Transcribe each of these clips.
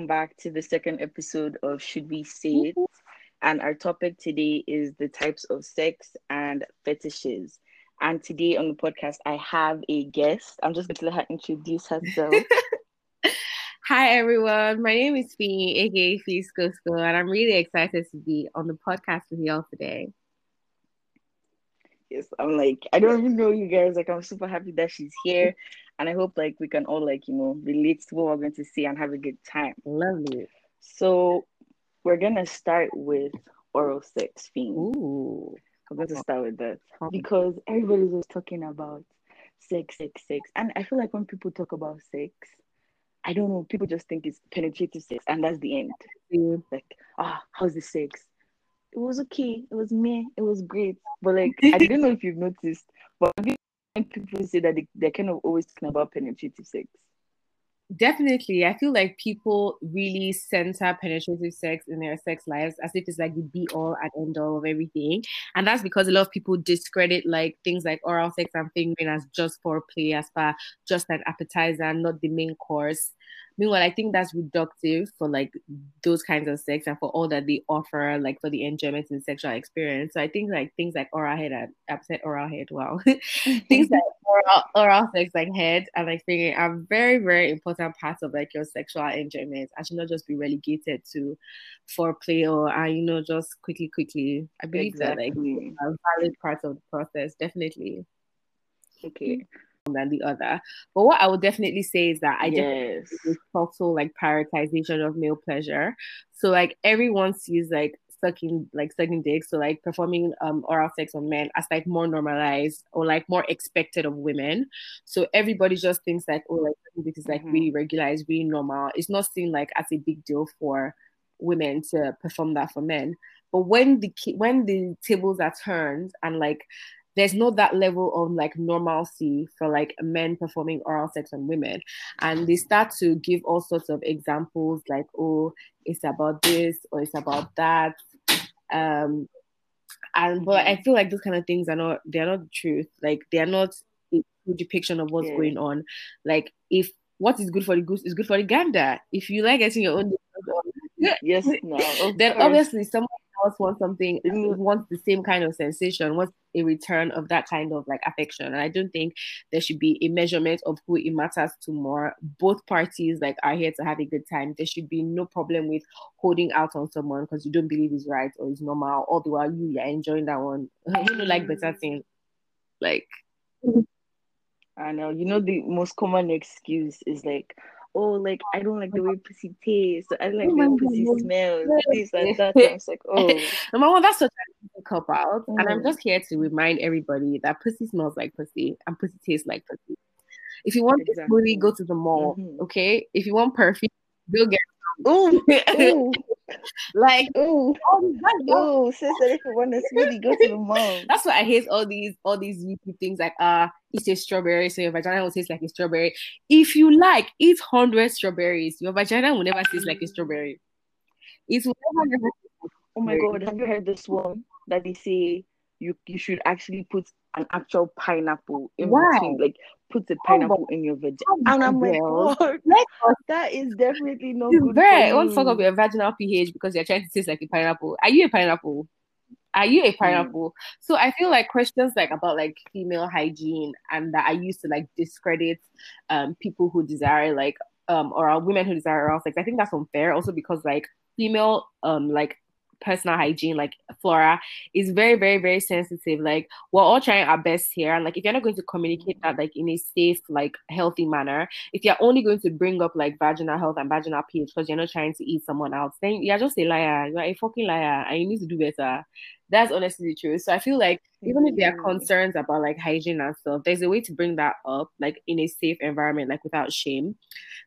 welcome back to the second episode of Should We Say It? And our topic today is the types of sex and fetishes. And today on the podcast, I have a guest. I'm just going to let her introduce herself. Hi everyone, my name is Fee, aka Fee Skosko, and I'm really excited to be on the podcast with y'all today. Yes, I'm like, I don't even know you guys. Like, I'm super happy that she's here, and I hope like we can all like you know relate to what we're going to see and have a good time. Lovely. So, we're gonna start with oral sex theme. Ooh, I'm going to start with that because everybody's always talking about sex, sex, sex, and I feel like when people talk about sex, I don't know, people just think it's penetrative sex, and that's the end. Yeah. Like, ah, how's the sex? It was okay. It was me. It was great. But like, I don't know if you've noticed, but have you when people say that they, they're kind of always talking about penetrative sex. Definitely. I feel like people really center penetrative sex in their sex lives as if it's like the be all and end all of everything. And that's because a lot of people discredit like things like oral sex and fingering as just foreplay, as far just an appetizer, not the main course. Meanwhile, I think that's reductive for like those kinds of sex and for all that they offer, like for the enjoyment and sexual experience. So I think like things like oral head I've said oral head, wow. things like oral, oral sex, like head and like fingering, are very, very important parts of like your sexual enjoyment. I should not just be relegated to foreplay or uh, you know just quickly, quickly. I believe that like Exactly. are valid parts of the process, definitely Okay. than the other. But what I would definitely say is that I yes. this total like prioritization of male pleasure. So like everyone sees like sucking like sucking dick, so like performing um oral sex on men as like more normalized or like more expected of women. So everybody just thinks like oh like sucking dick is like Mhm. really regular, it's really normal. It's not seen like as a big deal for women to perform that for men. But when the when the tables are turned and like there's not that level of like normalcy for like men performing oral sex on women and they start to give all sorts of examples like oh it's about this or it's about that um and but i feel like those kind of things are not they're not the truth like they're not a true depiction of what's Yeah. going on like if what is good for the goose is good for the gander if you like getting your own Yes. No. Then course. obviously someone else wants something wants the same kind of sensation wants a return of that kind of like affection. And i don't think there should be a measurement of who it matters to more. Both parties like are here to have a good time. There should be no problem with holding out on someone because you don't believe is right or is normal all the while you are enjoying that one. You know like better thing. Like I know. You know, the most common excuse is like, oh, like I don't like the way pussy tastes. I don't like Oh the my way pussy God. smells. This and that. And I was like, oh, number one that's such a cop out and i'm Mm. just here to remind everybody that pussy smells like pussy and pussy tastes like pussy if you want Exactly. smoothie go to the mall Mhm. okay if you want perfume go get ooh, ooh, like ooh, all these- that's, that's- ooh. Sis said if you want a smoothie, go to the mall. that's why I hate all these all these YouTube things like uh it's a strawberry so your vagina will taste like a strawberry. If you like, eat hundred strawberries, your vagina will never taste like a strawberry. It will never, never Oh my god, have you heard this one that they say you you should actually put an actual pineapple in Why? between, like put the pineapple in your vagina. Come And I'm like, girl. Us that is definitely not It's good very don't fuck up your vaginal pH because you're trying to taste like a pineapple. Are you a pineapple? Are you a pineapple? So I feel like questions like about like female hygiene and that I used to like discredit um people who desire like um or women who desire oral sex. I think that's unfair also because like female um like personal hygiene like flora is very very very sensitive like we're all trying our best here and like if you're not going to communicate that like in a safe like healthy manner if you're only going to bring up like vaginal health and vaginal pH because you're not trying to eat someone else, then you're just a liar. You're a fucking liar and you need to do better. That's honestly the truth. So I feel like even if there are Mhm. concerns about like hygiene and stuff, there's a way to bring that up like in a safe environment, like without shame,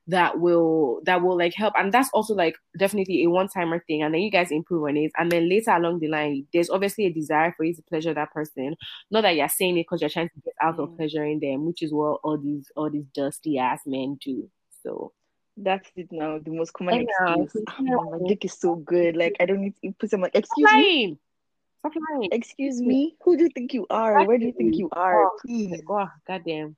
that will that will like help. And that's also like definitely a one-timer thing. And then you guys improve on it. And then later along the line, there's obviously a desire for you to pleasure that person. Not that you're saying it because you're trying to get out of Mhm. pleasuring them, which is what all these all these dusty ass men do. So That's it now. The most common excuse. "Ah, my dick is so good. Like I don't need to put some like excuse me. Stop lying. Excuse me. Who do you think you are? Where do you think you are? Oh, Please. Oh, goddamn.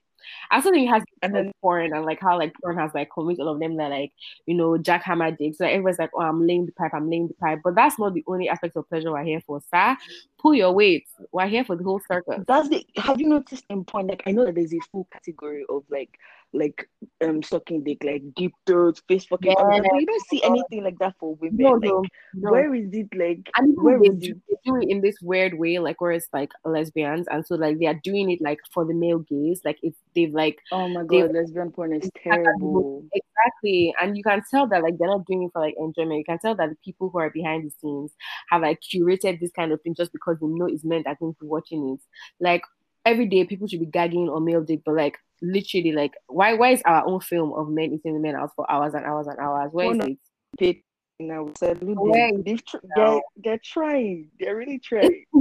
I also think it has and then porn and like how like porn has like convinced all of them that like you know jackhammer dicks. So everyone's like, oh, I'm laying the pipe, I'm laying the pipe. But that's not the only aspect of pleasure we're here for, sir. Pull your weight. We're here for the whole circle. That's the. Have you noticed in porn? Like I know that there's a full category of like like um sucking dick, like deep throat, face fucking. Yeah. You don't see anything like that for women. No, like, no, no. where is it like? And where they, is it? They do it in this weird way, like where it's like lesbians, and so like they are doing it like for the male gaze, like it's they've like. Oh my god, lesbian porn is terrible. Exactly, and you can tell that like they're not doing it for like enjoyment. You can tell that the people who are behind the scenes have like curated this kind of thing just because they know it's meant that going to be watching it. Like every day people should be gagging on male dick, but like literally like why why is our own film of men eating the men out for hours and hours and hours? Where is it? It now said they, tr- they're, they're trying. They're really trying.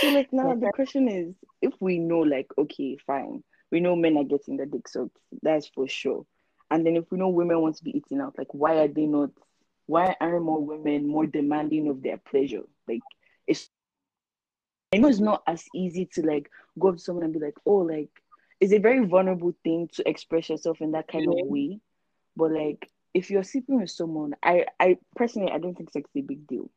so like now the question is if we know like okay fine we know men are getting the dick so that's for sure and then if we know women want to be eating out like why are they not why aren't more women more demanding of their pleasure like I know it's not as easy to like go up to someone and be like, oh, like it's a very vulnerable thing to express yourself in that kind of way. But like if you're sleeping with someone, I I personally I don't think sex is a big deal.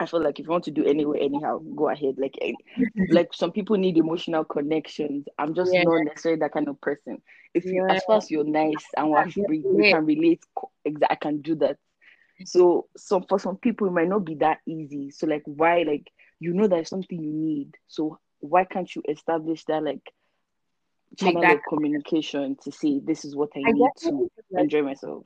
I feel like if you want to do anyway, anyhow, go ahead. Like eh, like some people need emotional connections. I'm just yeah. not necessarily that kind of person. If you yeah. as far as you're nice and we can relate. I can do that. So so for some people it might not be that easy. So like why like you know there's something you need. So why can't you establish that like channel that, of communication to say this is what I, I need to like, enjoy myself?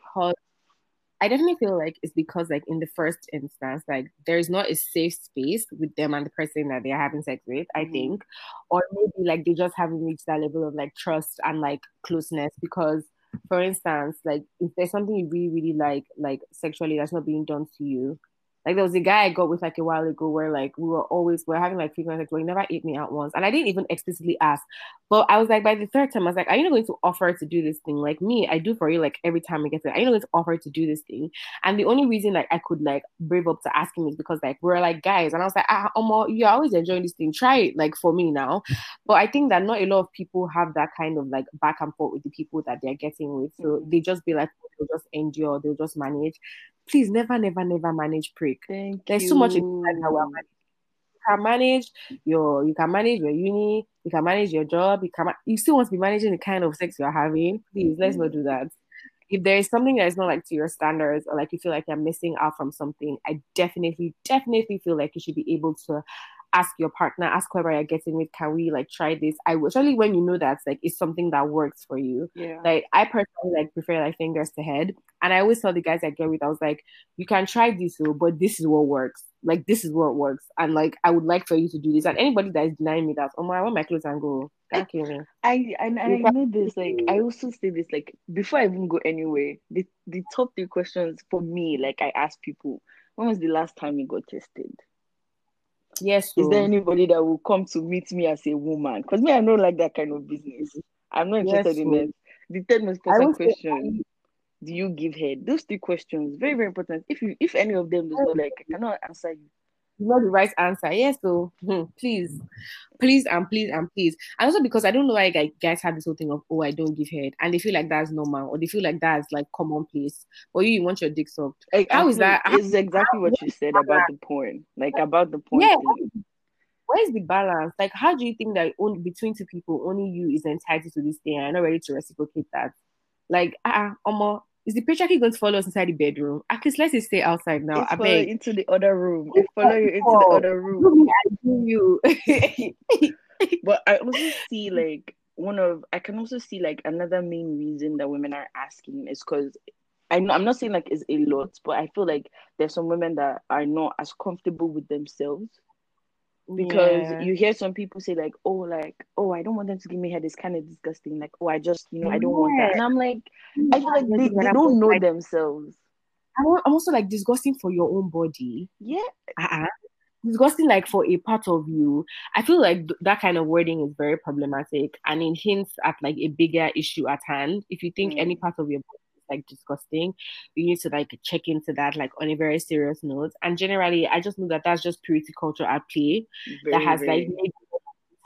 I definitely feel like it's because like in the first instance, like there's not a safe space with them and the person that they're having sex with, mm-hmm. I think. Or maybe like they just haven't reached that level of like trust and like closeness because for instance, like if there's something you really, really like, like sexually that's not being done to you, like there was a guy I got with like a while ago where like we were always we are having like frequent sex, but he never ate me out once. And I didn't even explicitly ask. But I was like by the third time, I was like, Are you not going to offer to do this thing? Like me, I do for you like every time I get it. Are you not going to offer to do this thing? And the only reason like I could like brave up to ask him is because like we're like guys. And I was like, ah Omo, you're always enjoying this thing. Try it like for me now. But I think that not a lot of people have that kind of like back and forth with the people that they're getting with. So mm-hmm. they just be like, they'll just endure, they'll just manage please never, never, never manage prick. Thank There's you. so much in You can manage your you can manage your uni, you can manage your job, you can you still want to be managing the kind of sex you're having. Please let's not do that. If there is something that is not like to your standards or like you feel like you're missing out from something, I definitely, definitely feel like you should be able to ask your partner, ask whoever you're getting with, can we like try this? I especially when you know that's like it's something that works for you. Yeah. Like I personally like prefer like fingers to head. And I always tell the guys I get with, I was like, you can try this, though, but this is what works. Like this is what works. And like I would like for you to do this. And anybody that is denying me that, oh my, I want my clothes and go. Can't kill. I and, and I know this, like I also say this, like before I even go anywhere, the, the top three questions for me, like I ask people, when was the last time you got tested? Yes. Is there anybody that will come to meet me as a woman? Because me, I don't like that kind of business. I'm not interested yes, in it. The third most important question: Do you give head? Those three questions, very very important. If you, if any of them does not like, I cannot answer you not the right answer. Yes, so hmm, please, please, and please, and please. And also because I don't know why guys have this whole thing of oh I don't give head, and they feel like that's normal, or they feel like that's like commonplace. Or you, you want your dick sucked. How is that? It's exactly what you said about the porn, like about the porn. Yeah. Where's the balance? Like, how do you think that only between two people, only you is entitled to this thing? I'm not ready to reciprocate that. Like, ah, uh, um, is the patriarchy going to follow us inside the bedroom? At least let's stay outside now. It's I beg. into the other room. It follow you into the other room. I do you. but I also see like one of I can also see like another main reason that women are asking is because I know I'm not saying like it's a lot, but I feel like there's some women that are not as comfortable with themselves because yeah. you hear some people say like oh like oh i don't want them to give me head it's kind of disgusting like oh i just you know i don't yeah. want that and i'm like i feel like they, they don't know themselves i'm also like disgusting for your own body yeah uh-uh. disgusting like for a part of you i feel like th- that kind of wording is very problematic and it hints at like a bigger issue at hand if you think mm. any part of your body like disgusting. You need to like check into that like on a very serious note. And generally, I just know that that's just purity culture at play very, that has very... like made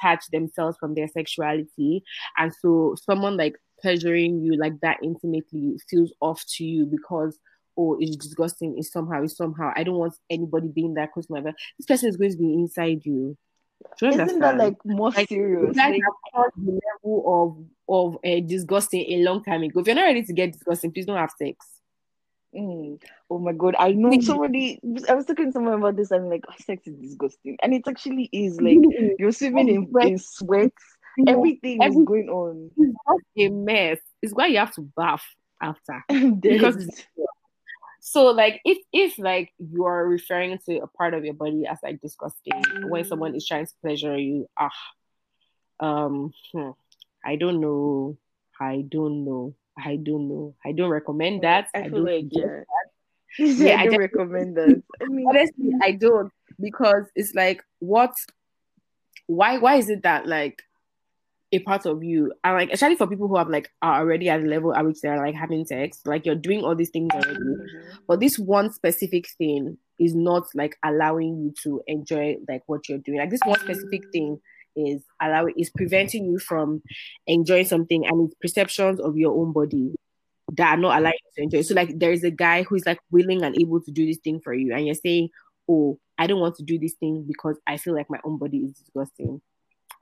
detach themselves from their sexuality. And so someone like pleasuring you like that intimately feels off to you because oh it's disgusting it's somehow it's somehow i don't want anybody being that close to my this person is going to be inside you isn't that like more like, serious? Like, like the level of of uh, disgusting a long time ago. If you're not ready to get disgusting, please don't have sex. Mm. Oh my god, I know somebody. I was talking to someone about this. I'm like, oh, sex is disgusting, and it actually is. Like you're swimming in, in sweat. Everything is going on. It's a mess. It's why you have to bath after because so like if if like you are referring to a part of your body as like disgusting when someone is trying to pleasure you, ah, um, hmm, I don't know, I don't know, I don't know, I don't recommend that. I, I don't like yeah. yeah, I don't recommend that. I mean, honestly, I don't because it's like what why why is it that like a part of you. And like especially for people who have like are already at the level at which they're like having sex like you're doing all these things already. Mm-hmm. but this one specific thing is not like allowing you to enjoy like what you're doing. Like this one specific thing is allowing is preventing you from enjoying something and it's perceptions of your own body that are not allowing you to enjoy. So like there's a guy who's like willing and able to do this thing for you and you're saying oh i don't want to do this thing because i feel like my own body is disgusting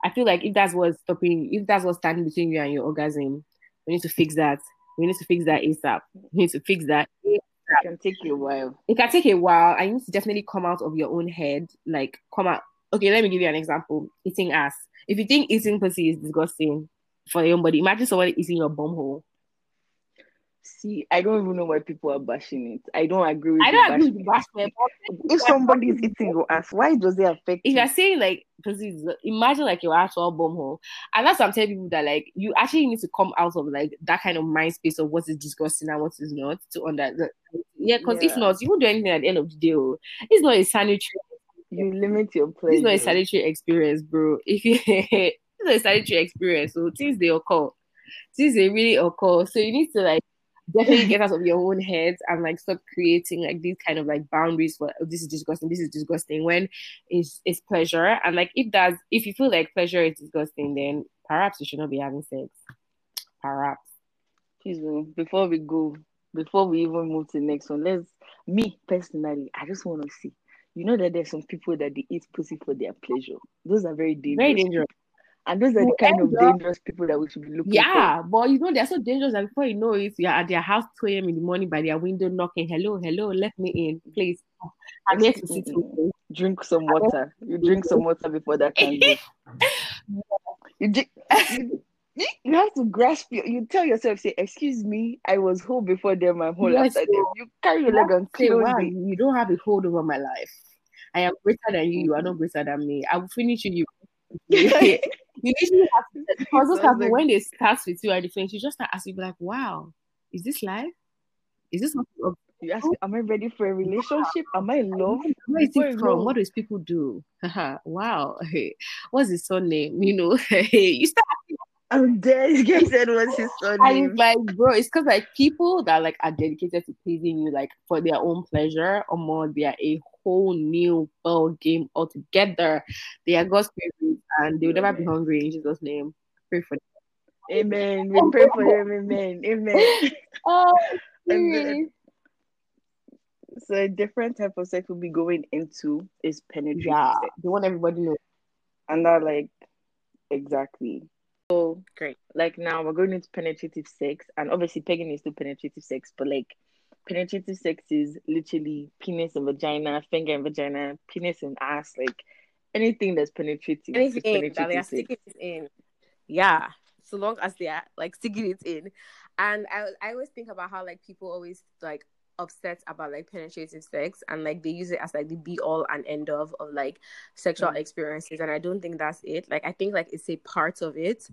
I feel like if that's what's stopping, if that's what's standing between you and your orgasm, we need to fix that. We need to fix that ASAP. We need to fix that. It can take you a while. It can take a while. I need to definitely come out of your own head. Like come out. Okay, let me give you an example. Eating ass. If you think eating pussy is disgusting for your own body, imagine someone eating your bum hole. See, I don't even know why people are bashing it. I don't agree with I don't agree with bashing If somebody is eating your ass, why does it affect If you're saying like because imagine like your actual bum hole. And that's what I'm telling people that like you actually need to come out of like that kind of mind space of what is disgusting and what is not to under yeah, because yeah. if not, you won't do anything at the end of the day. Oh. It's not a sanitary you limit your play. It's not a sanitary experience, bro. If you it's not a sanitary experience, so things they occur. Things they really occur. So you need to like definitely get out of your own head and like stop creating like these kind of like boundaries for oh, this is disgusting, this is disgusting when it's it's pleasure. And like if that's if you feel like pleasure is disgusting, then perhaps you should not be having sex. Perhaps. Please, before we go, before we even move to the next one, let's me personally, I just want to see. You know that there's some people that they eat pussy for their pleasure. Those are very dangerous. Very dangerous. And those are the kind of dangerous people that we should be looking at. yeah, for. but you know, they're so dangerous that before you know it, you're at their house 2 a.m. in the morning by their window knocking, hello, hello, let me in, please. I'm here to sit with. Drink some water. You drink some water before that can you, drink, you, you have to grasp your, you tell yourself, say, excuse me, I was whole before them, I'm whole yes, after them. You carry your leg and say, wow, you don't have a hold over my life. I am greater than you, you are not mm-hmm. greater than me. I will finish you. you usually have to, because those happen when they start with you at the finish, you just start asking, like, wow, is this life? Is this what you ask am I ready for a relationship? Am I in love? Where is it from? What does people do? wow. Hey, what's his surname? You know, hey, you start I'm dead. You said what's his surname? like, bro, it's because like people that like are dedicated to pleasing you, like for their own pleasure, or more, they are a whole new ball game altogether. They are God's favorite, and they will never be hungry in Jesus' name. Pray for them. Amen. We pray for them. Amen. Amen. oh, Amen. So a different type of sex we'll be going into is penetration. Yeah, sex. they want everybody to know. And that like exactly. So great. Like now we're going into penetrative sex, and obviously pegging is still penetrative sex, but like penetrative sex is literally penis and vagina, finger and vagina, penis and ass, like anything that's penetrative. Anything penetrative that they are sticking it in. Yeah. So long as they are like sticking it in. And I I always think about how like people always like upset about like penetrative sex and like they use it as like the be all and end of of like sexual mm. experiences and i don't think that's it like i think like it's a part of it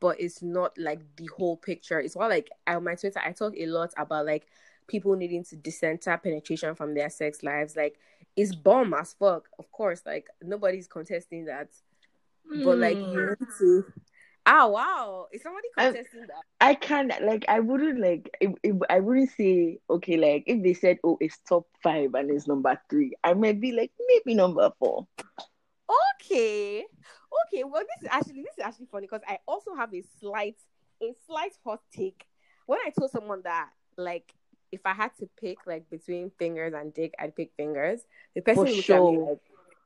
but it's not like the whole picture it's more like on my twitter i talk a lot about like people needing to decenter penetration from their sex lives like it's bomb as fuck of course like nobody's contesting that mm. but like you hmm. need to Ah wow! Is somebody contesting I, that? I can't like I wouldn't like if, if, I wouldn't say okay like if they said oh it's top five and it's number three I might be like maybe number four. Okay, Okay, well, this is actually this is actually funny because I also have a slight a slight hot take. When I told someone that like if I had to pick like between fingers and dick, I'd pick fingers. The person For sure. me like,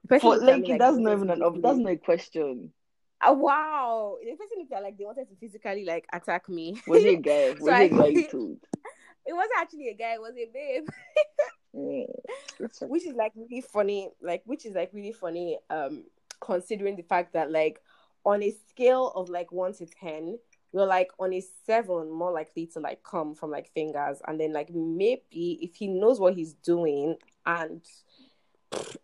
the person For, like, me like that's not even an that's not a question. Ah, wow. The person looked at like they wanted to physically like attack me. Was it a guy? Was So it a guy you it wasn't actually a guy, it was a babe. Mm, which is like really funny like which is like really funny um considering the fact that like on a scale of like 1 to 10 you're like on a 7 more likely to like come from like fingers and then like maybe if he knows what he's doing and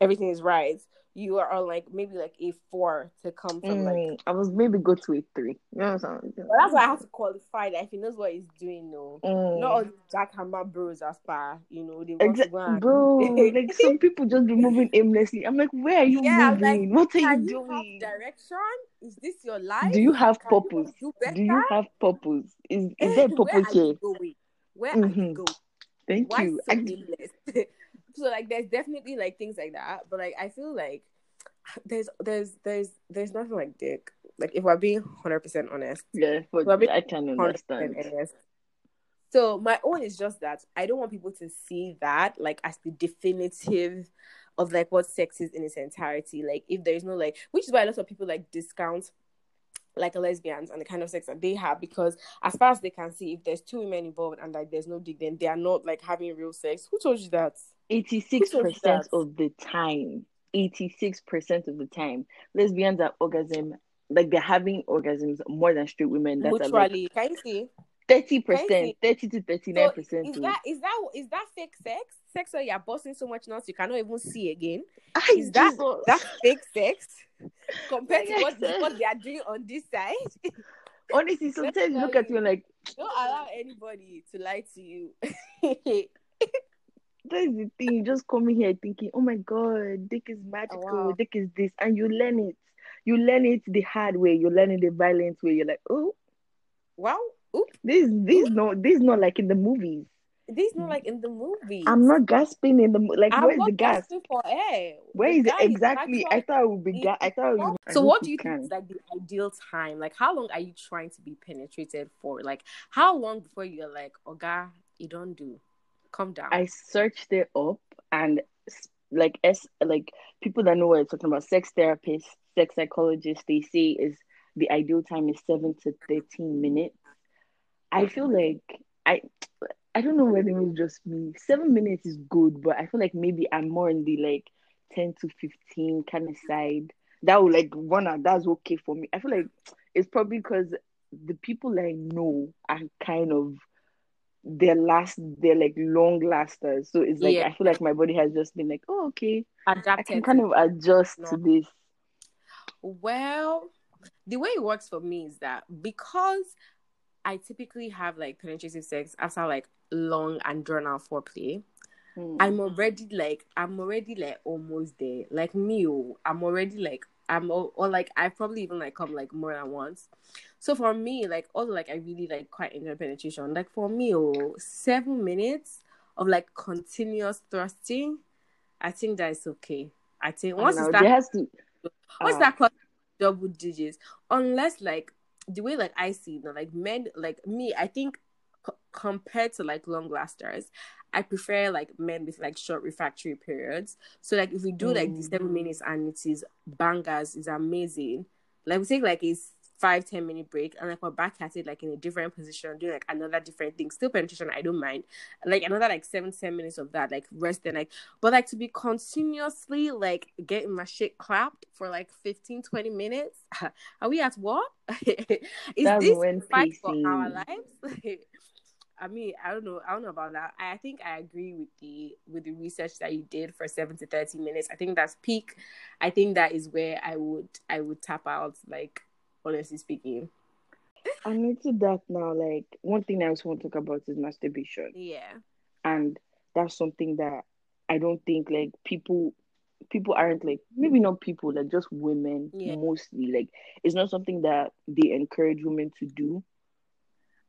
everything is right you are on like maybe like a 4 to come from like Mm, I was maybe go to a three. You know what I'm saying? but that's why I have to qualify that if he knows what he's doing no Mm. not all jackhammer bros as far you know they want to go Exactly, bro. like some people just be moving aimlessly. I'm like, where are you Yeah, I'm like, moving? what are you Can you have doing? direction? Is this your life? Do you have Can you purpose? do? Do you have purpose? Is is there a Where purpose are here? you going? Where are Mhm. you going? Thank Why you. so I? so like, there's definitely like things like that, but like, I feel like there's there's there's there's nothing like dick. Like if we're being hundred percent honest, yeah, but I can understand. honest. So my own is just that I don't want people to see that like as the definitive of like what sex is in its entirety. Like if there is no like, which is why a lot of people like discount like lesbians and the kind of sex that they have because as far as they can see, if there's two women involved and like there's no dick, then they are not like having real sex. Who told you that? Eighty-six Who told you percent of the time, eighty-six percent of the time, lesbians are orgasm like they're having orgasms more than straight women. That's like Mutually, can you see? 30%, thirty to thirty-nine So percent. is that is that is that fake sex? Sex where you're busting so much nuts you cannot even see again. I is that-. That's fake sex compared Like to what, what they are doing on this side. honestly? Sometimes you look at me like Don't allow anybody to lie to you. that's the thing. You just come in here thinking, "Oh my god, dick is oh, magical. wow. Dick is this," and you learn it. You learn it the hard way. You learn it the violent way. You're like, "Oh, wow. Oop. this, this no, this not like in the movies. This not like in the movie. I'm not gasping in the like. I'm where's the gas? for air. Where The is it exactly? I thought it would be. Ga- I thought. Would, so hope what do you think can. is like the ideal time? Like how long are you trying to be penetrated for? Like how long before you're like, Oga, you don't do. Calm down. I searched it up and like s like people that know what I'm talking about, sex therapists, sex psychologists, they say is the ideal time is seven to thirteen minutes. I feel like I I don't know whether it was just me. Seven minutes is good, but I feel like maybe I'm more in the like ten to fifteen kind of side. That would like one that's okay for me. I feel like it's probably because the people I know are kind of they're last they're like long lasters. So it's like Yeah. I feel like my body has just been like, oh okay, I can kind of adjust to this. Well, the way it works for me is that because I typically have like penetrative sex after like long and drawn out foreplay, Hmm. I'm already like I'm already like almost there. Like me, oh, I'm already like I'm or like I've probably even like come like more than once. So for me, like although like I really like quite enjoy penetration, like for me, oh, seven minutes of like continuous thrusting, I think that is okay. I think once Now, you there start has to What's ah, that called? Double digits. Unless like the way like I see it, now, like men, like me, I think c- compared to like long lasters, I prefer like men with like short refractory periods. So like if we do like the Mm. seven minutes and it is bangers, is amazing. Like we take like a five ten minute break and like we're back at it like in a different position, doing like another different thing. Still penetration, I don't mind. Like another like seven ten minutes of that, like rest and like but like to be continuously like getting my shit clapped for like 15, 20 minutes. Are we at war? Is That's this fight for our lives? I mean, I don't know. I don't know about that. I think I agree with the with the research that you did for seven to thirty minutes. I think that's peak. I think that is where I would I would tap out. Like honestly speaking, I'm into that now. Like one thing I also want to talk about is masturbation. yeah, and that's something that I don't think like people people aren't like maybe not people like just women Yeah. mostly like it's not something that they encourage women to do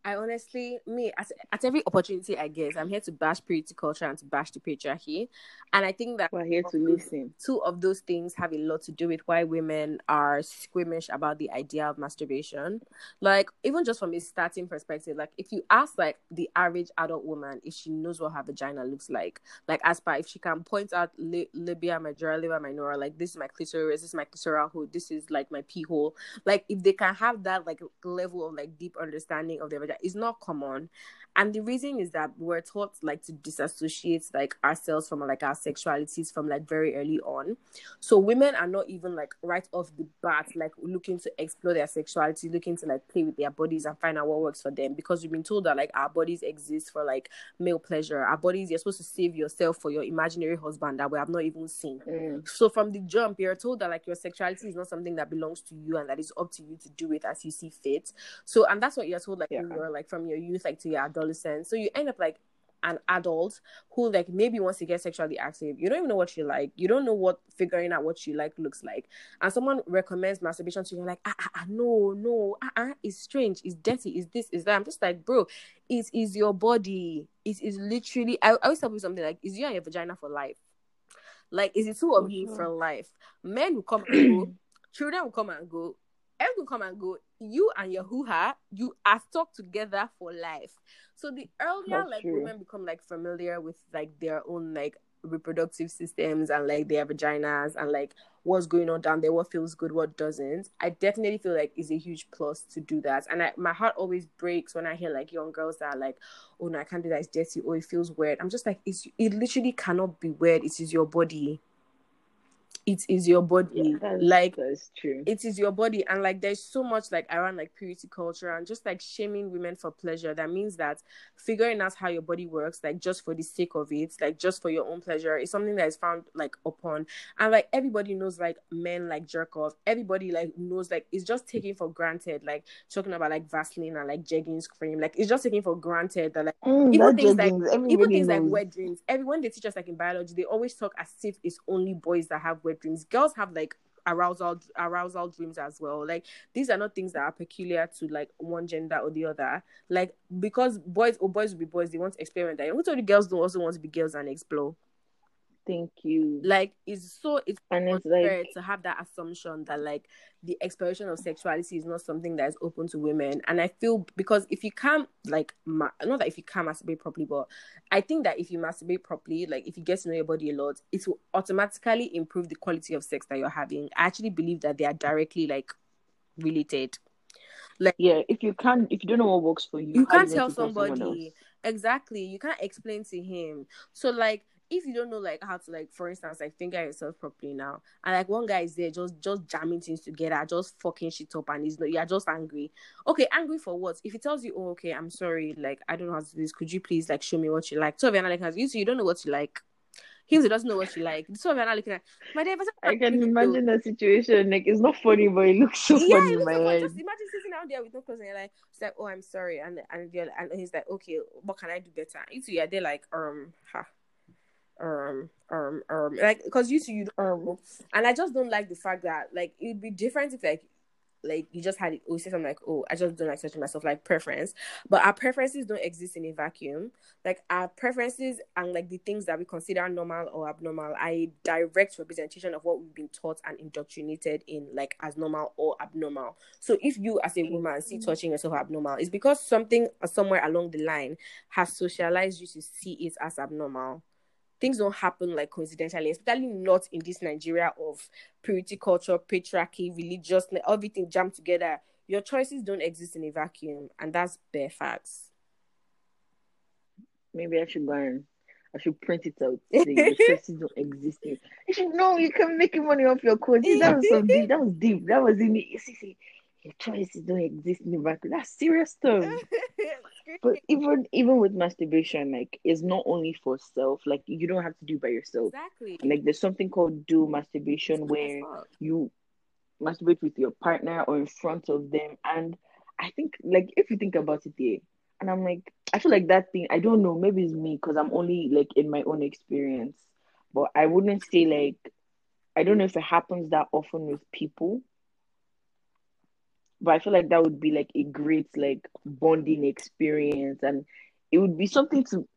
I honestly, me at, at every opportunity I get, I'm here to bash purity culture and to bash the patriarchy, and I think that we're here to listen. Two of those things have a lot to do with why women are squeamish about the idea of masturbation. Like even just from a starting perspective, like if you ask like the average adult woman if she knows what her vagina looks like, like as by if she can point out li- labia majora, labia minora, like this is my clitoris, this is my clitoral hood, this is like my pee hole. Like if they can have that like level of like deep understanding of their vagina that is not common and the reason is that we're taught like to disassociate like ourselves from like our sexualities from like very early on. So women are not even like right off the bat like looking to explore their sexuality looking to like play with their bodies and find out what works for them. Because we've been told that like our bodies exist for like male pleasure. Our bodies you're supposed to save yourself for your imaginary husband that we have not even seen. Mm. so from the jump you're told that like your sexuality is not something that belongs to you and that it's up to you to do it as you see fit. So and that's what you're told like yeah. you're like from your youth like to your adolescence so you end up like an adult who like maybe wants to get sexually active. You don't even know what you like. You don't know what figuring out what you like looks like. And someone recommends masturbation to you like ah, ah, ah no no ah, ah it's strange. It's dirty. Is this is that. I'm just like bro it is your body. It is literally i, I always tell you something like is you and your vagina for life? Like is it two of you for life? Men will come and go. Children will come and go everyone come and go you and your hoo-ha you are stuck together for life so the earlier That's like true. women become like familiar with like their own like reproductive systems and like their vaginas and like what's going on down there, what feels good, what doesn't. I definitely feel like is a huge plus to do that. And I, my heart always breaks when I hear like young girls that are like, oh no, I can't do that, it's dirty, or it feels weird. I'm just like, it's it literally cannot be weird. It is your body it is your body. Yeah, like that's true. it is your body. And like there's so much like around like purity culture and just like shaming women for pleasure. That means that figuring out how your body works like just for the sake of it like just for your own pleasure is something that is found like upon. And like everybody knows like men like jerk off. Everybody like knows like it's just taken for granted like talking about like vaseline and like Jergens cream. Like it's just taken for granted that like mm, even things like even things knows. like wet dreams everyone they teach us like in biology they always talk as if it's only boys that have wet dreams. Girls have like arousal arousal dreams as well. Like these are not things that are peculiar to like one gender or the other. Like because boys or boys will be boys, they want to experiment. That. Who told you girls don't also want to be girls and explore? Thank you. Like it's so it's and it's like to have that assumption that like the exploration of sexuality is not something that is open to women. And I feel because if you can't like ma- not that if you can't masturbate properly, but I think that if you masturbate properly, like if you get to know your body a lot, it will automatically improve the quality of sex that you're having. I actually believe that they are directly like related. Like yeah, if you can't if you don't know what works for you, you can't tell somebody exactly. You can't explain to him. So like if you don't know like how to like for instance like finger yourself properly now and like one guy is there just just jamming things together just fucking shit up and he's not you're just angry okay angry for what if he tells you oh okay i'm sorry like i don't know how to do this could you please like show me what you like so if you're like you so you don't know what you like he doesn't know what you like. So we're not looking at my day. I can imagine the situation. Like it's not funny, but it looks so yeah, funny in my so head. Just imagine sitting out there with no clothes and you're like, it's like, oh, I'm sorry, and and and he's like, okay, what can I do better? You two, yeah, they're like, um, ha, um um um like because you you um and I just don't like the fact that like it'd be different if like like you just had it or say something like oh I just don't like touching myself like preference. But our preferences don't exist in a vacuum. Like our preferences and like the things that we consider normal or abnormal are a direct representation of what we've been taught and indoctrinated in like as normal or abnormal. So if you as a woman see mm-hmm. touching yourself abnormal it's because something somewhere along the line has socialized you to see it as abnormal things don't happen like coincidentally, especially not in this Nigeria of purity culture, patriarchy, religious, everything jammed together. Your choices don't exist in a vacuum, and that's bare facts. Maybe I should go and I should print it out. your choices don't exist. You should know you can make money off your clothes. That was so deep. That was deep. That was in the. See, see, your choices don't exist in the vacuum. That's serious stuff. but even even with masturbation, like it's not only for self. Like you don't have to do by yourself. Exactly. Like there's something called dual masturbation where you masturbate with your partner or in front of them. And I think like if you think about it there, and I'm like, I feel like that thing, I don't know, maybe it's me because I'm only like in my own experience. But I wouldn't say like I don't know if it happens that often with people but I feel like that would be like a great like bonding experience, and it would be something to.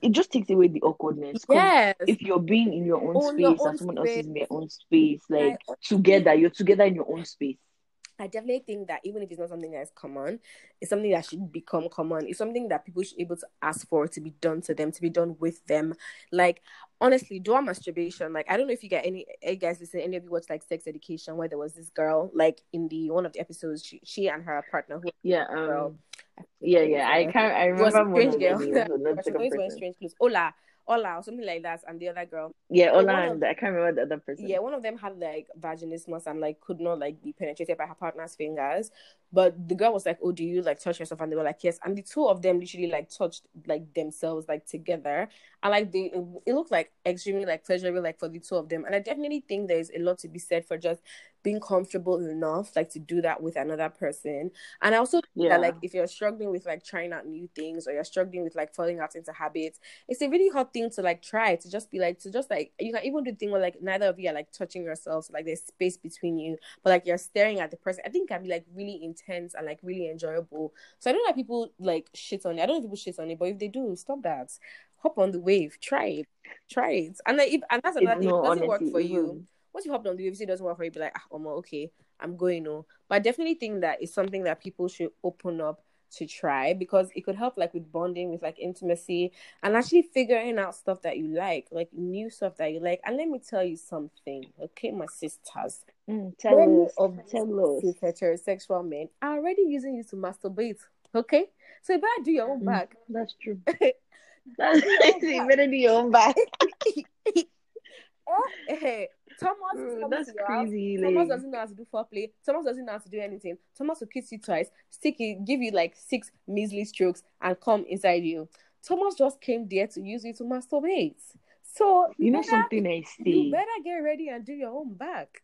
It just takes away the awkwardness. Yes. If you're being in your own On space your and own someone else is in their own space, like Like, together, you're together in your own space. I definitely think that even if it's not something that is common, it's something that should become common. It's something that people should be able to ask for to be done to them, to be done with them. Like honestly, dual masturbation. Like I don't know if you get any eh, guys listen, any of you watch like sex education where there was this girl, like in the one of the episodes, she, she and her partner who Yeah, Girl. um, yeah, yeah. I can't. I was remember a strange girl. the names, but not She always wearing strange clothes. Ola, Ola, or something like that, and the other girl. Yeah, Ola of- and I can't remember the other person. Yeah, one of them had like vaginismus and like could not like be penetrated by her partner's fingers. But the girl was like, "Oh, do you like touch yourself?" And they were like, "Yes." And the two of them literally like touched like themselves like together, and like they it looked like extremely like pleasurable like for the two of them. And I definitely think there's a lot to be said for just being comfortable enough like to do that with another person. And I also think Yeah. that like if you're struggling with like trying out new things or you're struggling with like falling out into habits, it's a really hard thing to like try to just be like to just like you can even do the thing where like neither of you are like touching yourselves, like there's space between you, but like you're staring at the person. I think it can be like really intense and like really enjoyable. So I don't know how people like shit on it. I don't know if people shit on it, but if they do, stop that. Hop on the wave, try it, try it, and like if, and that's another thing. If no, it doesn't work for you, once you hopped on the wave, if it doesn't work for you, be like, ah, Omo, okay, I'm going no. But I definitely think that it's something that people should open up to try because it could help like with bonding, with like intimacy, and actually figuring out stuff that you like, like new stuff that you like. And let me tell you something, okay, my sisters. Mm, tell of these heterosexual men are already using you to masturbate. Okay? So you better do your own Mm. back. That's true. That's you better do your own back. Hey, Thomas is Bro, coming that's to house. crazy. Thomas doesn't know how to do foreplay. Thomas doesn't know how to do anything. Thomas will kiss you twice, stick you, give you like six measly strokes, and come inside you. Thomas just came there to use you to masturbate. So you know better- something I see. You better get ready and do your own back.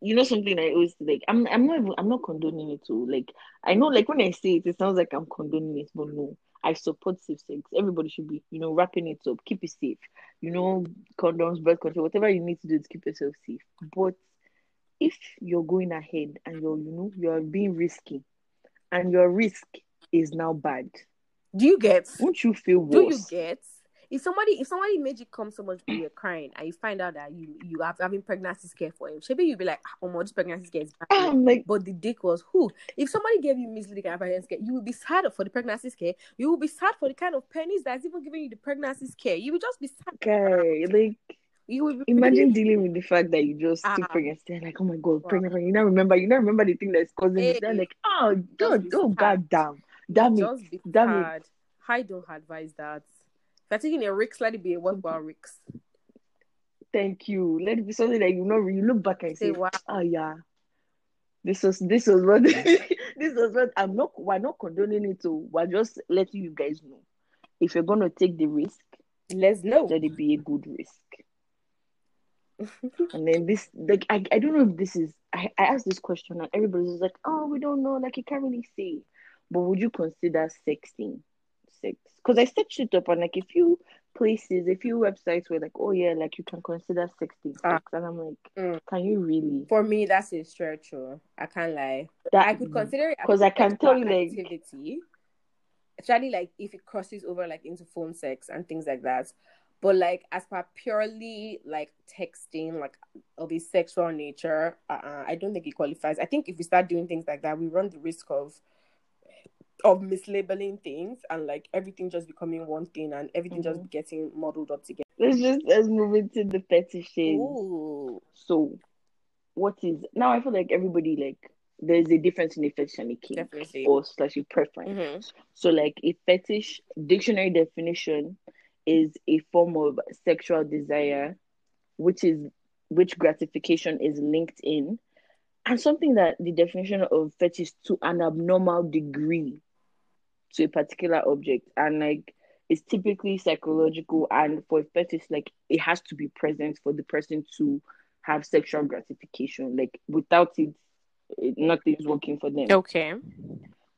You know something I always like. I'm. I'm not. Even, I'm not condoning it too. Like I know. Like when I say it, it sounds like I'm condoning it, but no. I support safe sex. Everybody should be, you know, wrapping it up. Keep it safe. You know, condoms, birth control, whatever you need to do to keep yourself safe. But if you're going ahead and you're, you know, you're being risky, and your risk is now bad, Do you get? won't you feel worse? Do you get? If somebody if somebody made you come so much you're crying and you find out that you you have having pregnancy scare for him, maybe you'll be like, oh my this pregnancy scare is bad. I'm like, But the dick was who? If somebody gave you misleading pregnancy scare, you will be sad for the pregnancy scare. You will be sad for the kind of pennies that's even giving you the pregnancy scare. You will just be sad. okay, like You will Imagine really- dealing with the fact that you just Ah. took pregnancy and like, oh my god, Wow. pregnant. You now remember, you now remember the thing that's causing Hey. it. They're like, oh god, be oh sad. god damn, damn it, damn it. I don't advise that. If you're taking a risk, let it be a worthwhile risk. Thank you. Let it be something that you know. You look back and Say say, wow. oh ah, yeah, this was this was what this was what I'm not. We're not condoning it. So we're just letting you guys know. If you're gonna take the risk, Let's know. let it be a good risk. And then this, like, I, I don't know if this is. I, I asked this question and everybody was like, "Oh, we don't know. Like, you can't really say." But would you consider sexting sex? Because I searched it up on like a few places, a few websites where like, oh yeah, like you can consider sexting Ah. sex, and I'm like, Mm. can you really? For me, that's a stretch. oh. I can't lie. That I could consider it because I can tell you, like- activity, especially like if it crosses over like into phone sex and things like that. But like as per purely like texting, like of a sexual nature, uh, I don't think it qualifies. I think if we start doing things like that, we run the risk of of mislabeling things and like everything just becoming one thing and everything just Mhm. getting muddled up together. Let's just let's move into the fetishes. Ooh. So, what is now? I feel like everybody like there's a difference in a fetish and a kink Definitely. or slash a preference. Mhm. So, like a fetish dictionary definition is a form of sexual desire, which is which gratification is linked in, and something that the definition of fetish to an abnormal degree to a particular object, and like it's typically psychological, and for a fetish, like it has to be present for the person to have sexual gratification. Like without it, it nothing's working for them Okay.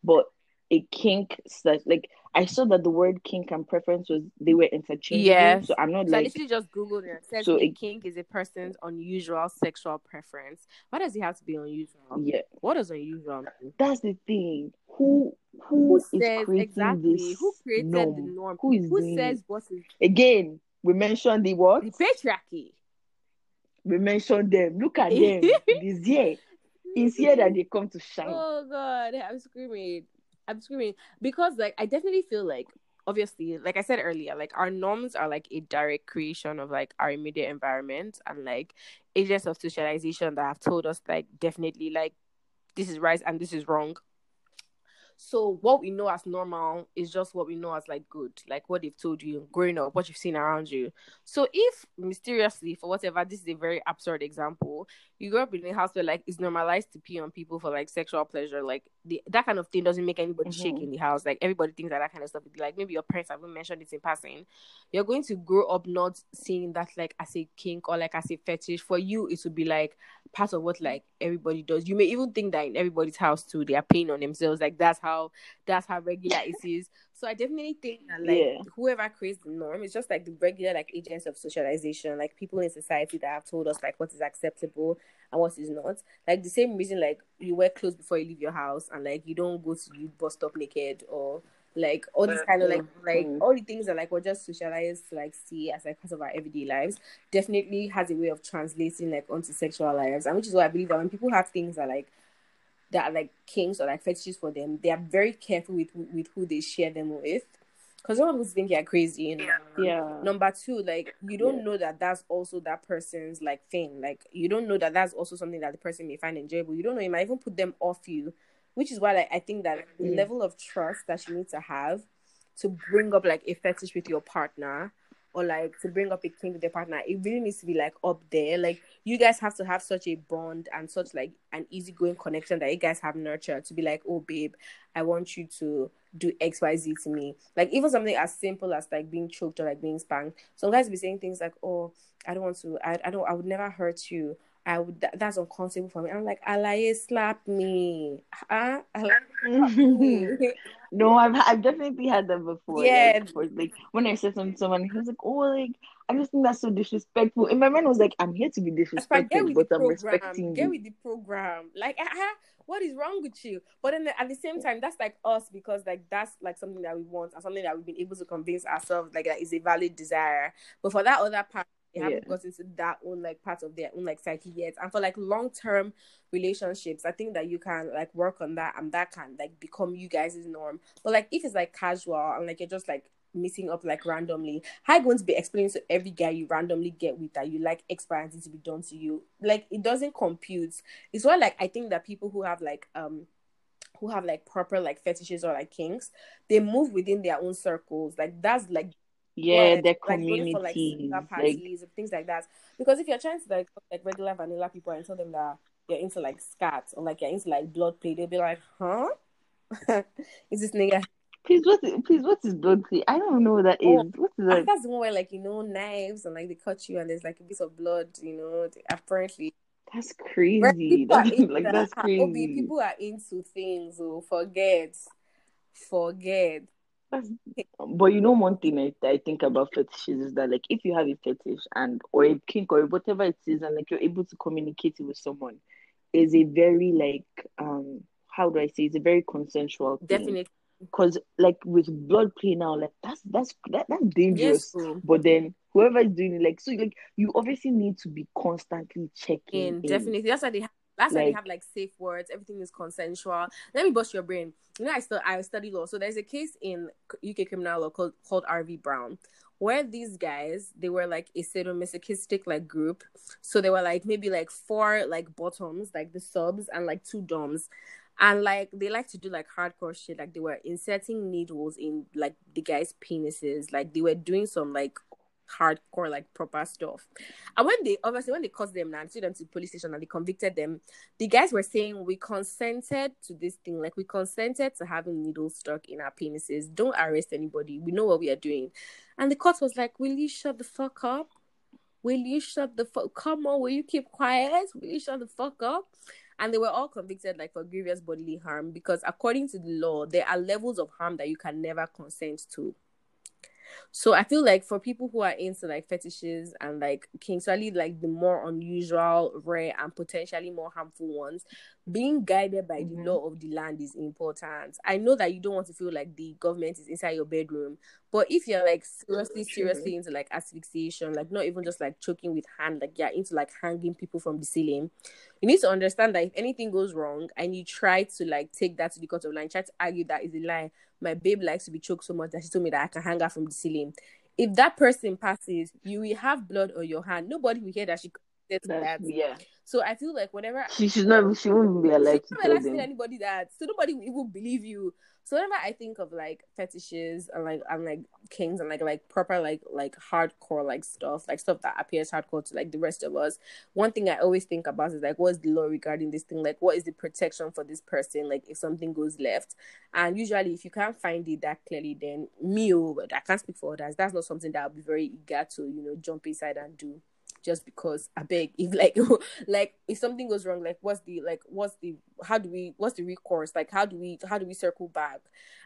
but a kink slash like I saw that the word kink and preference was they were interchangeable. Yes. So I'm not like, So I like literally just googled it. So a kink is a person's unusual sexual preference. Why does it have to be unusual? yeah. What does unusual? That's the thing. Who who, Who is says exactly? Who created norm? the norm? Who is Who says what is Again, we mentioned the what? the patriarchy? We mentioned them. Look at them. this year. It's here that they come to shine. Oh god, I'm screaming. I'm screaming because like I definitely feel like obviously like I said earlier like our norms are like a direct creation of like our immediate environment and like agents of socialization that have told us like definitely like this is right and this is wrong. So what we know as normal is just what we know as like good, like what they've told you growing up, what you've seen around you. So if mysteriously, for whatever, this is a very absurd example, you grow up in a house where like it's normalized to pee on people for like sexual pleasure, like the, that kind of thing doesn't make anybody shake Mhm. in the house. Like everybody thinks that that kind of stuff. Would be like maybe your parents haven't mentioned it in passing. You're going to grow up not seeing that like as a kink or like as a fetish. For you, it would be like part of what like everybody does. You may even think that in everybody's house too, they are peeing on themselves. Like that's how that's how regular it is. So I definitely think that like Yeah. whoever creates the norm, it's just like the regular like agents of socialization, like people in society that have told us like what is acceptable and what is not. Like the same reason like you wear clothes before you leave your house and like you don't go to the bus stop naked or like all these kind of like like Mhm. all the things that like we're just socialized to like see as like part of our everyday lives definitely has a way of translating like onto sexual lives and which is why I believe that when people have things that like that are like kinks or like fetishes for them, they are very careful with with who they share them with. Because some people think you're crazy. You know? Yeah. Number two, like you don't Yeah. know that that's also that person's like thing. Like you don't know that that's also something that the person may find enjoyable. You don't know. You might even put them off you, which is why like I think that the Mm. level of trust that you need to have to bring up like a fetish with your partner or like to bring up a kink with your partner, it really needs to be like up there. Like you guys have to have such a bond and such like an easygoing connection that you guys have nurtured to be like, oh babe, I want you to do X, Y, Z to me. Like even something as simple as like being choked or like being spanked. Some guys be saying things like, Oh, I don't want to I, I don't I would never hurt you. I would that, that's uncomfortable for me. I'm like, Alaye slap me. Huh? No, I've I've definitely had that before. Yeah. Like, for, like when I said something to someone, he was like, "Oh, like I just think that's so disrespectful." In my mind, I was like, "I'm here to be. Get with but I'm program. respecting Get you." with the program. Like, uh-huh, what is wrong with you? But then at the same time, that's like us because like that's like something that we want and something that we've been able to convince ourselves like that is a valid desire. But for that other part, they haven't Yeah. gotten to that own like part of their own like psyche yet. And for like long term relationships, I think that you can like work on that and that can like become you guys' norm. But like if it's like casual and like you're just like meeting up like randomly, how you going to be explaining to every guy you randomly get with that you like X, Y, and Z to be done to you? Like it doesn't compute. It's why like I think that people who have like um who have like proper like fetishes or like kinks, they move within their own circles. Like that's like Yeah, their like going for like like parties or things like that. Because if you're trying to like like regular vanilla people and tell them that you're into like scat or like you're into like blood play, they'll be like, huh? is this nigga? Please, what? is- Please, what is blood play? I don't know what that is. Oh, what is that? that's the one where like you know knives and like they cut you and there's like a bit of blood. You know, apparently That's crazy. That's, like that's that. Obi, crazy. people are into things. Oh, forget, forget. That's, but you know, one thing I, I think about fetishes is that, like, if you have a fetish and or a kink or whatever it is, and like you're able to communicate it with someone, is a very like um how do I say? It's a very consensual thing. Definitely, Because like with blood play now, like that's that's that, that's dangerous. So, But then whoever is doing it, like so, like you obviously need to be constantly checking. in in. definitely that's why they have. That's why they Like- have like safe words. Everything is consensual. Let me bust your brain. You know, I still I study law, so there's a case in UK criminal law called called R v Brown, where these guys they were like a sadomasochistic like group. So they were like maybe like four like bottoms, like the subs, and like two doms. And like they like to do like hardcore shit. Like they were inserting needles in like the guys' penises. Like they were doing some like hardcore like proper stuff. And when they obviously when they caught them and took them to the police station and they convicted them, the guys were saying we consented to this thing, like we consented to having needles stuck in our penises. Don't arrest anybody. We know what we are doing. And the court was like, Will you shut the fuck up? Will you shut the fuck come on, will you keep quiet? Will you shut the fuck up? and they were all convicted like for grievous bodily harm because according to the law, there are levels of harm that you can never consent to. So I feel like for people who are into like fetishes and like kinks, especially like the more unusual, rare, and potentially more harmful ones, being guided by Mhm. the law of the land is important. I know that you don't want to feel like the government is inside your bedroom, but if you're like seriously, seriously into like asphyxiation, like not even just like choking with hand, like you're into like hanging people from the ceiling, you need to understand that if anything goes wrong and you try to like take that to the court of line, try to argue that is a lie. My babe likes to be choked so much that she told me that I can hang her from the ceiling. If that person passes, you will have blood on your hand. Nobody will hear that she did that. Yeah. So I feel like whenever She should not. She won't be allowed to tell allowed to tell them. anybody that, so nobody will even believe you. So whenever I think of like fetishes and like and like kinks and like like proper like like hardcore like stuff, like stuff that appears hardcore to like the rest of us, one thing I always think about is like what's the law regarding this thing? Like what is the protection for this person? Like if something goes left, and usually if you can't find it that clearly, then me, oh, I can't speak for others. That's not something that I'll be very eager to you know jump inside and do just because I beg if like like if something goes wrong, like what's the like what's the how do we what's the recourse? Like how do we how do we circle back?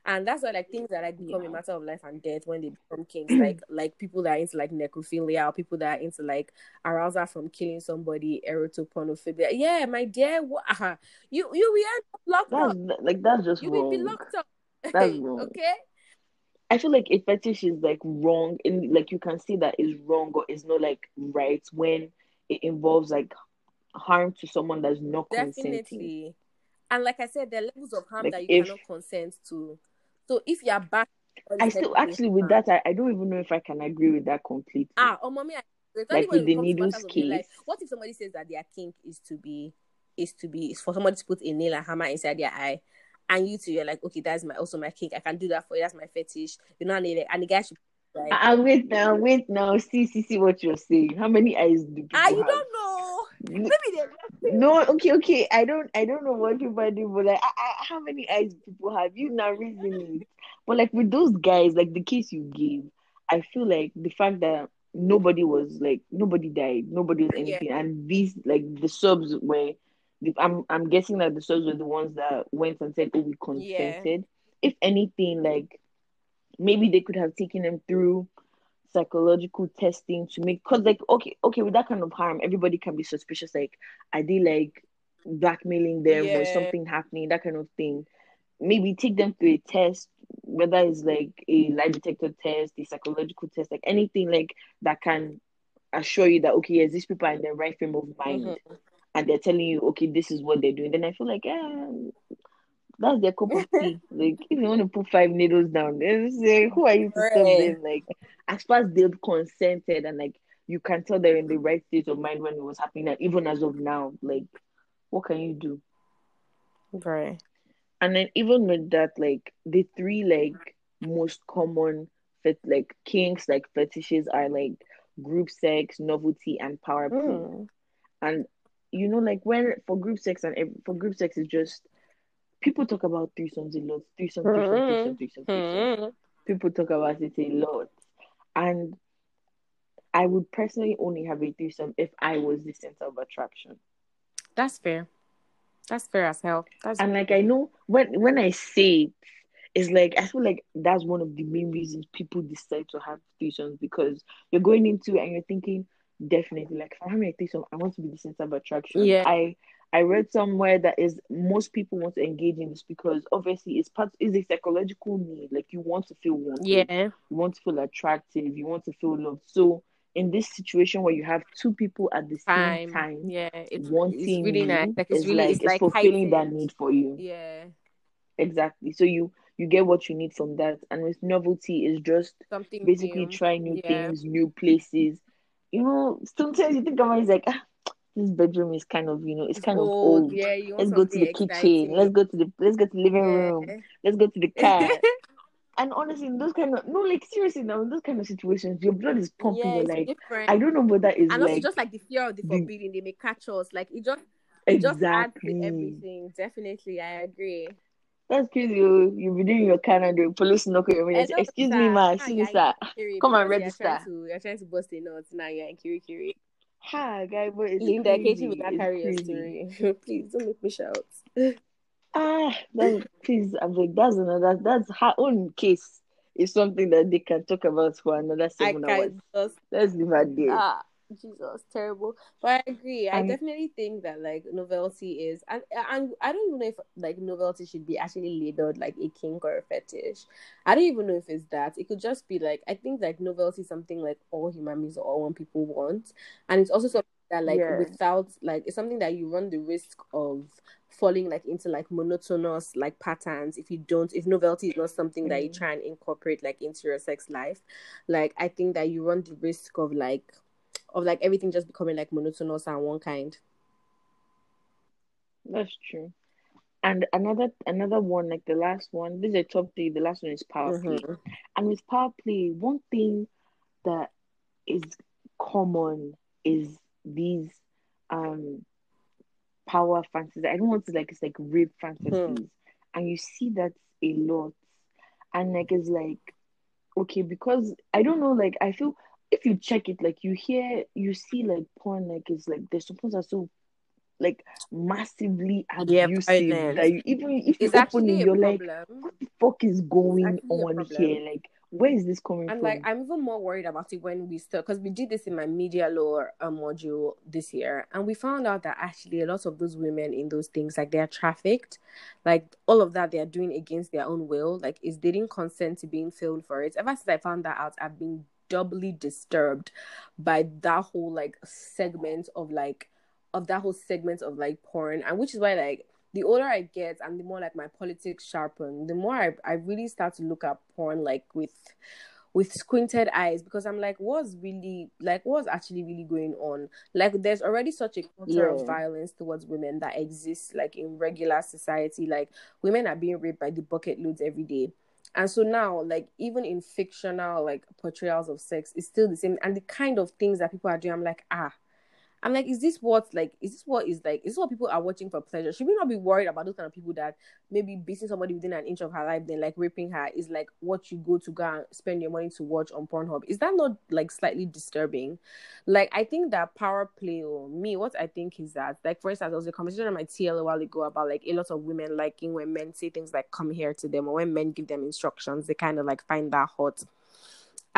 And that's why like things that like become Yeah. a matter of life and death when they become kinks, like like people that are into like necrophilia or people that are into like arousal from killing somebody, erotophonophilia. Yeah, my dear, what you you we are locked That's up. like that's just You will be locked up. That's wrong. okay. I feel like a fetish is like wrong, and like you can see that is wrong or is not like right when it involves like harm to someone that's not consenting. Definitely. And like I said, there are levels of harm Like, that you if- cannot consent to. So if you're back, I still actually with that I, I don't even know if I can agree with that completely. ah, oh mommy, I- Like with the needles case. what if somebody says that their kink is to be is to be is for somebody to put a nail and hammer inside their eye, and you two you're like, okay, that's my also my kink. I can do that for you. That's my fetish. You know, and, they- and the guy should like, Ah, wait now, wait now. See, see, see what you're saying. How many eyes do people ah, you have? don't know. No, Maybe they no, okay, okay. I don't, I don't know what people do, but like, I, I, how many eyes do people have? You now reason it. But like with those guys, like the case you gave, I feel like the fact that nobody was like nobody died, nobody was Yeah. anything, and these like the subs were. I'm, I'm guessing that the souls were the ones that went and said, "Oh, we consented." If anything, like maybe they could have taken them through psychological testing to make because like okay okay with that kind of harm everybody can be suspicious like are they like blackmailing them or something happening that kind of thing maybe take them through a test whether it's like a lie detector test a psychological test like anything like that can assure you that okay yes these people are in the right frame of mind Mhm. And they're telling you okay this is what they're doing then i feel like yeah that's their cup of tea. Like if you want to put five needles down then say who are you to stop them? Like as far as they've consented and like you can tell they're in the right state of mind when it was happening and even as of now like what can you do? Right. and then even with that like the three like most common fet- like kinks like fetishes are like group sex novelty and power play. Mm. and you know like when for group sex and for group sex is just people talk about threesomes a lot threesome threesome threesome threesome, threesome. Mhm. people talk about it a lot and i would personally only have a threesome if i was the center of attraction That's fair. That's fair as hell. That's and like i know when when i say it it's like i feel like that's one of the main reasons people decide to have threesomes because you're going into it and you're thinking definitely like if i'm having a threesome i want to be the center of attraction Yeah. i i read somewhere that is most people want to engage in this because obviously it's part is a psychological need like you want to feel wanted yeah. you want to feel attractive, you want to feel loved. So in this situation where you have two people at the same time Yeah. It's, wanting it's really you, nice. Like it's it's really like it's like fulfilling that need for you. Yeah. Exactly. So you you get what you need from that. And with novelty is just Something basically new. trying new Yeah. things, new places. You know, sometimes you think about it, it's like ah, this bedroom is kind of, you know, it's kind of old. Yeah, you Let's go to the kitchen. Let's go to the let's go to the living Yeah. room. Let's go to the car. and honestly, in those kind of no, like seriously now, in those kind of situations, your blood is pumping. yeah, You're like, different. I don't know what that is and also like. just like the fear of the the- forbidden, they may catch us. Like it just it just adds to everything. Definitely, I agree. That's crazy. You you'll be doing your the police knock on your window. And say, also, Excuse me, ma. Excuse me, sir. Come and You're register. you're trying to bust a nut. Now you're in Kiri Kiri. Ha, guy, but it's Linda, crazy. Katie will not It's carry your story. Please don't make me shout. Ah, that, please, I mean, that's another. That's her own case. Is something that they can talk about for another I seven hours. can just Let's leave her there. ah Jesus, terrible. But I agree. I definitely think that like novelty is, and and I don't even know if like novelty should be actually labeled like a kink or a fetish. I don't even know if it's that. It could just be like I think like novelty is something like all human beings or all one people want, and it's also something that like Yeah. without like it's something that you run the risk of falling like into like monotonous like patterns if you don't if novelty is not something that you Mhm. try and incorporate like into your sex life like i think that you run the risk of like of like everything just becoming like monotonous and one kind That's true. And another another one, like the last one, this is a top three. The last one is power play. Mhm. And with power play, one thing that is common is these um power fantasies. I don't want to like it's like rape fantasies. And you see that a lot. And like it's like okay, because I don't know, like I feel if you check it, like you hear you see like porn like it's like the supposed are so like massively Yeah, abusive that you even if you it's open it, you're like what the fuck is going on here? Like, where is this coming and from? like i'm even more worried about it when we still because we did this in my media law uh, module this year and we found out that actually a lot of those women in those things like they're trafficked. Like all of that they're doing against their own will. Like is they didn't consent to being filmed for it. Ever since i found that out i've been doubly disturbed by that whole like segment of like of that whole segment of like porn and which is why like the older I get and the more like my politics sharpen, the more I, I really start to look at porn like with with squinted eyes because I'm like, what's really like what's actually really going on? Like there's already such a culture Yeah. of violence towards women that exists like in regular society. Like women are being raped by the bucket loads every day. And so now, like even in fictional like portrayals of sex, it's still the same. And the kind of things that people are doing, I'm like, ah, I'm like, is this what like is this what is like is this what people are watching for pleasure? Should we not be worried about those kind of people that maybe beating somebody within an inch of her life, then like raping her is like what you go to go and spend your money to watch on Pornhub? Is that not like slightly disturbing? Like I think that power play or me, what I think is that like for instance, there was a conversation on my TL a while ago about like a lot of women liking when men say things like come here to them or when men give them instructions, they kind of like find that hot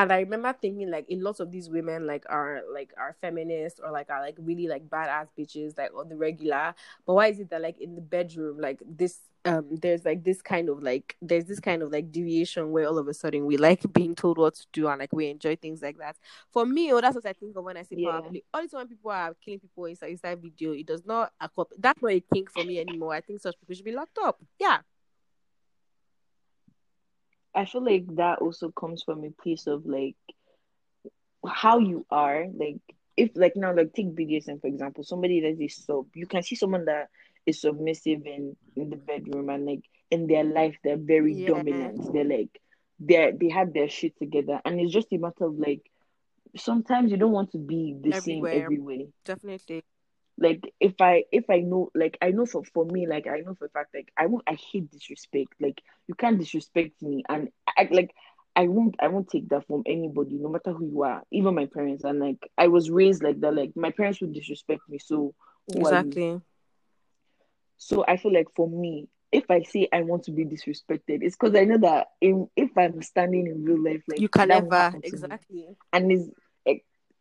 and I remember thinking like a lot of these women like are like are feminists or like are like really like badass bitches like on the regular. But why is it that like in the bedroom like this um there's like this kind of like there's this kind of like deviation where all of a sudden we like being told what to do and like we enjoy things like that. For me, oh that's what I think of when I say power Yeah. play. All this when people are killing people inside inside video, it does not that's not a kink for me anymore. I think such people should be locked up. Yeah. I feel like that also comes from a place of like how you are. Like if like now like take BDSM for example, somebody that is sub, you can see someone that is submissive in in the bedroom and like in their life they're very Yeah. dominant. They're like they're they have their shit together and it's just a matter of like sometimes you don't want to be the same Everywhere. everywhere Definitely. Like if I if I know like I know for for me like I know for a fact like I won't I hate disrespect like you can't disrespect me and I like I won't I won't take that from anybody no matter who you are even my parents and like I was raised like that like my parents would disrespect me so who are you? Exactly. so I feel like for me if I say I want to be disrespected it's because I know that in, if I'm standing in real life like you can never exactly. and is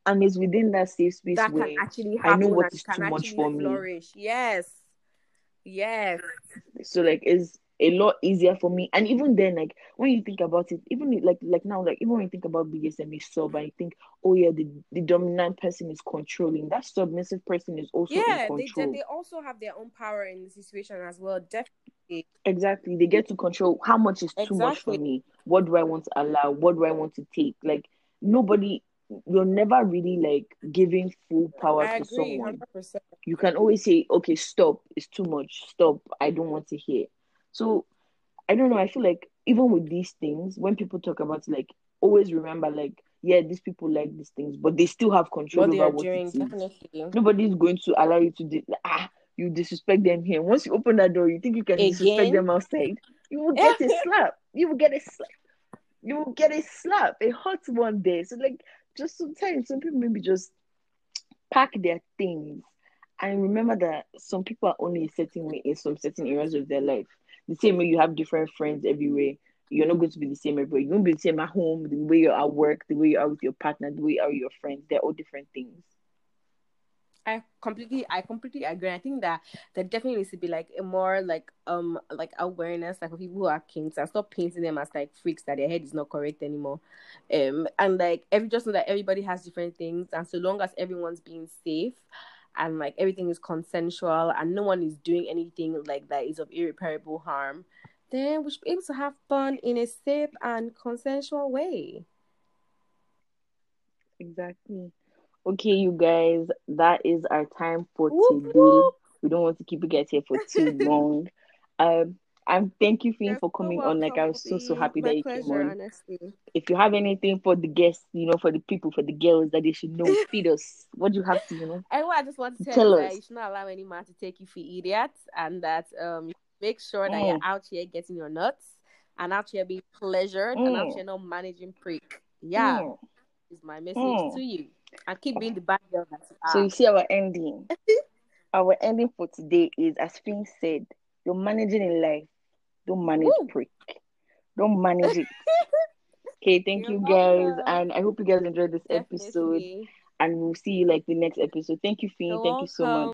and it's within that safe space that where can actually I know what is too much for me. flourish. Yes. Yes. so like it's a lot easier for me and even then like when you think about it even like like now like even when you think about BDSM sub and you think oh yeah the, the dominant person is controlling that submissive person is also Yeah, in they control they also have their own power in the situation as well. Definitely. exactly they get to control how much is too much for me what do I want to allow what do I want to take like nobody you're never really like giving full power I to agree, someone hundred percent. you can always say, okay, stop, it's too much, stop, I don't want to hear. So I don't know, I feel like even with these things, when people talk about like always remember like, yeah, these people like these things, but they still have control What over what doing, it is. Nobody's going to allow you to do ah, you disrespect them here. Once you open that door, you think you can disrespect Again? them outside. You will get a slap. You will get a slap. You will get a slap, a hot one day. So like just sometimes some people maybe just pack their things and remember that some people are only a certain way in some certain areas of their life. The same way you have different friends everywhere. You're not going to be the same everywhere. You won't be the same at home, the way you're at work, the way you are with your partner, the way you are with your friends. They're all different things. I completely I completely agree. I think that there definitely needs to be like a more like um like awareness like for people who are kinks and stop painting them as like freaks that their head is not correct anymore. Um and like every just know that everybody has different things and so long as everyone's being safe and like everything is consensual and no one is doing anything like that is of irreparable harm, then we should be able to have fun in a safe and consensual way. Exactly. Okay, you guys, that is our time for Whoop, today. whoop. We don't want to keep you guys here for too long. Um, and thank you, Finn, You're for coming on. Like I was so so happy that you came on. honestly. If you have anything for the guests, you know, for the people, for the girls that they should know, feed us. What do you have to, you know? And what I just want to tell, Tell you that you should not allow any man to take you for idiots, and that um make sure that you're Mm. out here getting your nuts, and out here being pleasured, and out Mm. here not managing prick. Yeah, Mm. is my message Mm. to you, and keep being the bad girl So you see our ending. our ending for today is as Finn said, you're managing in life. Don't manage Woo. prick. Don't manage it. Okay, thank You're you guys, welcome. and I hope you guys enjoyed this episode. And we'll see you like the next episode. Thank you, Finn. You're Thank you so much. welcome.